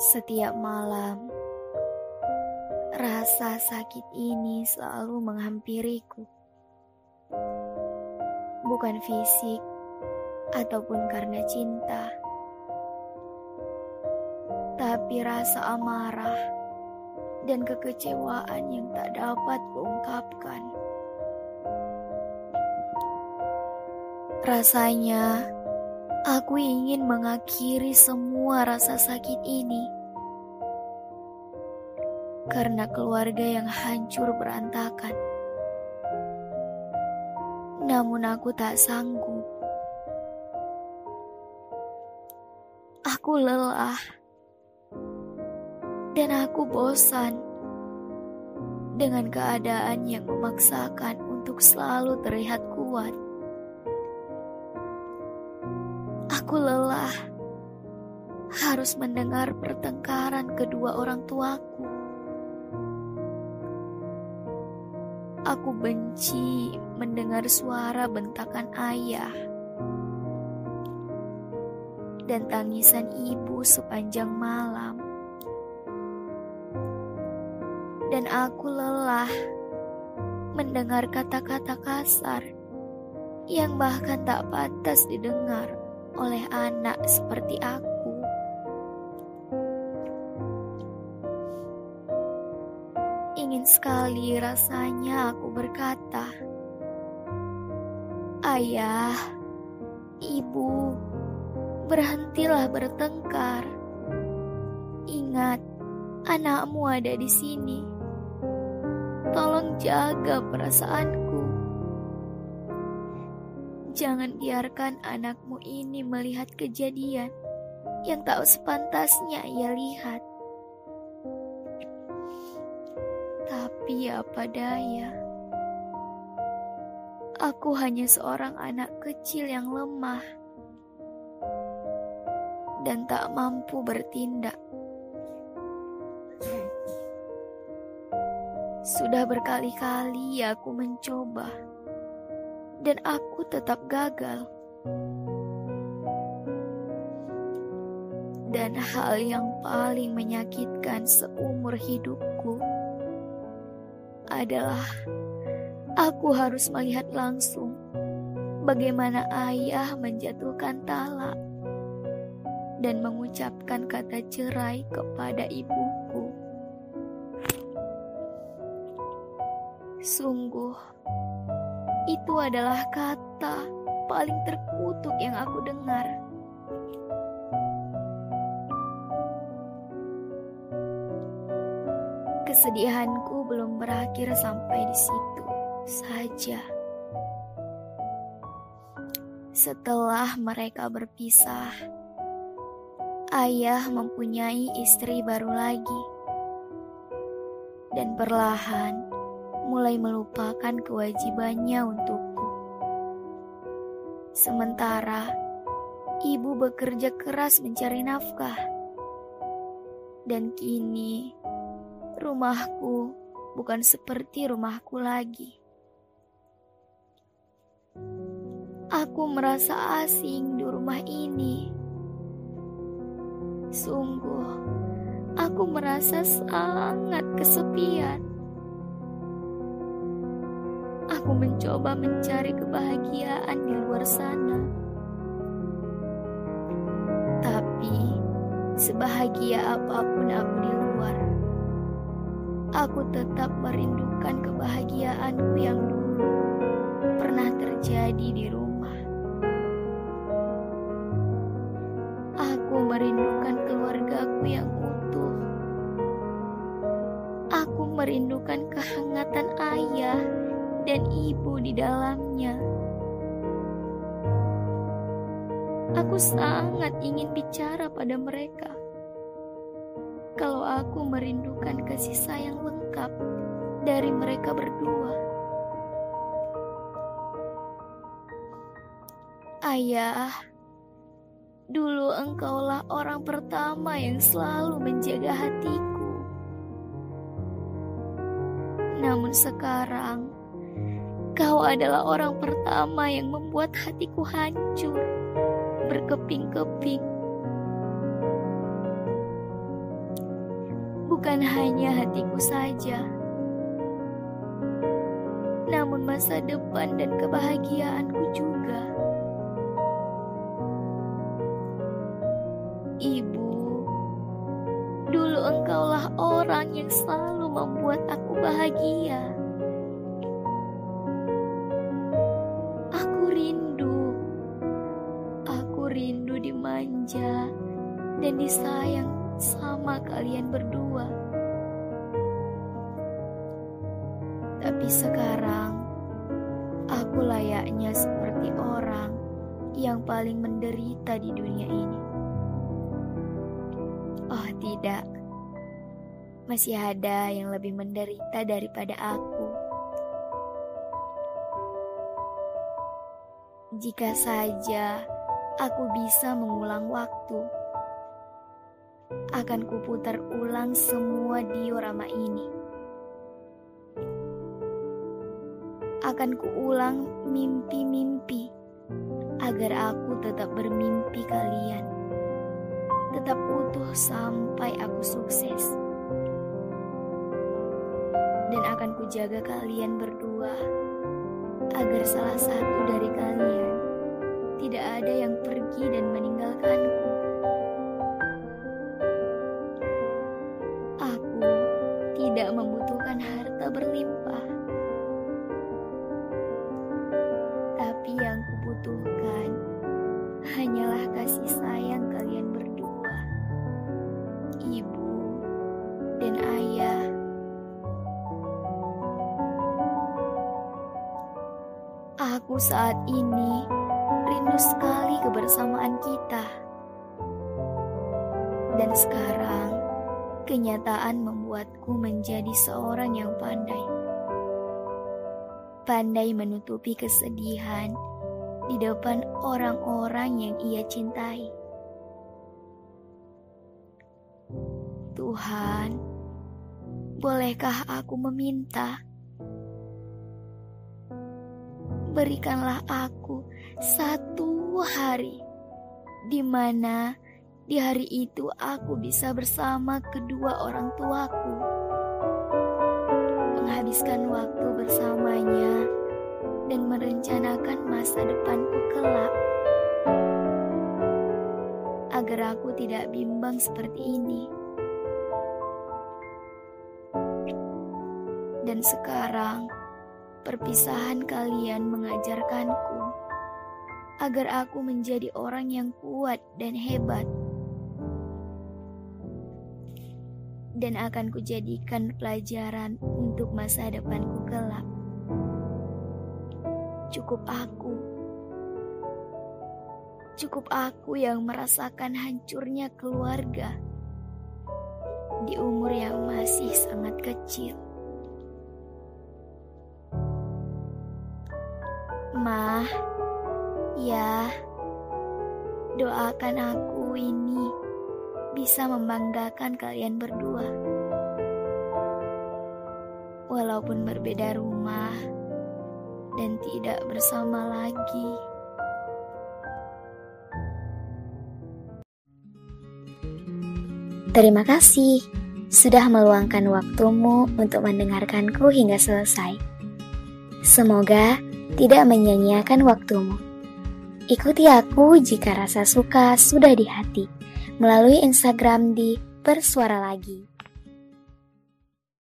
Setiap malam, rasa sakit ini selalu menghampiriku. Bukan fisik ataupun karena cinta, tapi rasa amarah dan kekecewaan yang tak dapat kuungkapkan. Rasanya aku ingin mengakhiri semua rasa sakit ini karena keluarga yang hancur berantakan. Namun aku tak sanggup. Aku lelah dan aku bosan dengan keadaan yang memaksakan untuk selalu terlihat kuat. Aku lelah harus mendengar pertengkaran kedua orang tuaku. Aku benci mendengar suara bentakan ayah dan tangisan ibu sepanjang malam. Dan aku lelah mendengar kata-kata kasar yang bahkan tak pantas didengar oleh anak seperti aku. Ingin sekali rasanya aku berkata, "Ayah, ibu, berhentilah bertengkar. Ingat, anakmu ada di sini. Tolong jaga perasaanku." Jangan biarkan anakmu ini melihat kejadian yang tak sepantasnya ia lihat. Tapi apa daya, aku hanya seorang anak kecil yang lemah dan tak mampu bertindak. Sudah berkali-kali aku mencoba dan aku tetap gagal. Dan hal yang paling menyakitkan seumur hidupku adalah aku harus melihat langsung bagaimana ayah menjatuhkan talak dan mengucapkan kata cerai kepada ibuku. Sungguh, itu adalah kata paling terkutuk yang aku dengar. Kesedihanku belum berakhir sampai di situ saja. Setelah mereka berpisah, ayah mempunyai istri baru lagi, dan perlahan mulai melupakan kewajibannya untukku. Sementara ibu bekerja keras mencari nafkah, dan kini rumahku bukan seperti rumahku lagi. Aku merasa asing di rumah ini. Sungguh, aku merasa sangat kesepian. Aku mencoba mencari kebahagiaan di luar sana. Tapi, sebahagia apa pun aku di luar, aku tetap merindukan kebahagiaanku yang dulu pernah terjadi di rumah. Aku merindukan keluargaku yang utuh. Aku merindukan kehangatan ayah dan ibu di dalamnya. Aku sangat ingin bicara pada mereka. Kalau aku merindukan kasih sayang lengkap dari mereka berdua. Ayah, dulu engkaulah orang pertama yang selalu menjaga hatiku. Namun sekarang, Kau adalah orang pertama yang membuat hatiku hancur, berkeping-keping. bukan hanya hatiku saja, namun masa depan dan kebahagiaanku juga. Ibu, dulu engkaulah orang yang selalu membuat aku bahagia. Dan disayang sama kalian berdua. Tapi sekarang aku layaknya seperti orang yang paling menderita di dunia ini. Oh, tidak, masih ada yang lebih menderita daripada aku. Jika saja aku bisa mengulang waktu, akan kuputar ulang semua diorama ini. akan kuulang mimpi-mimpi agar aku tetap bermimpi kalian. Tetap utuh sampai aku sukses. Dan akan kujaga kalian berdua agar salah satu dari kalian tidak ada yang pergi dan meninggalkanku. Ibu dan ayah. Aku saat ini rindu sekali kebersamaan kita. Dan sekarang, kenyataan membuatku menjadi seorang yang pandai pandai menutupi kesedihan di depan orang-orang yang ia cintai. Tuhan, bolehkah aku meminta? Berikanlah aku satu hari di mana di hari itu aku bisa bersama kedua orang tuaku menghabiskan waktu bersamanya dan merencanakan masa depanku kelak. Agar aku tidak bimbang seperti ini. Dan sekarang, perpisahan kalian mengajarkanku agar aku menjadi orang yang kuat dan hebat dan akan kujadikan pelajaran untuk masa depanku kelak. Cukup aku. Cukup aku yang merasakan hancurnya keluarga di umur yang masih sangat kecil. Mah, ya, doakan aku ini bisa membanggakan kalian berdua. Walaupun berbeda rumah dan tidak bersama lagi. Terima kasih sudah meluangkan waktumu untuk mendengarkanku hingga selesai. Semoga tidak menyia-nyiakan waktumu. Ikuti aku jika rasa suka sudah di hati melalui Instagram di Bersuara Lagi.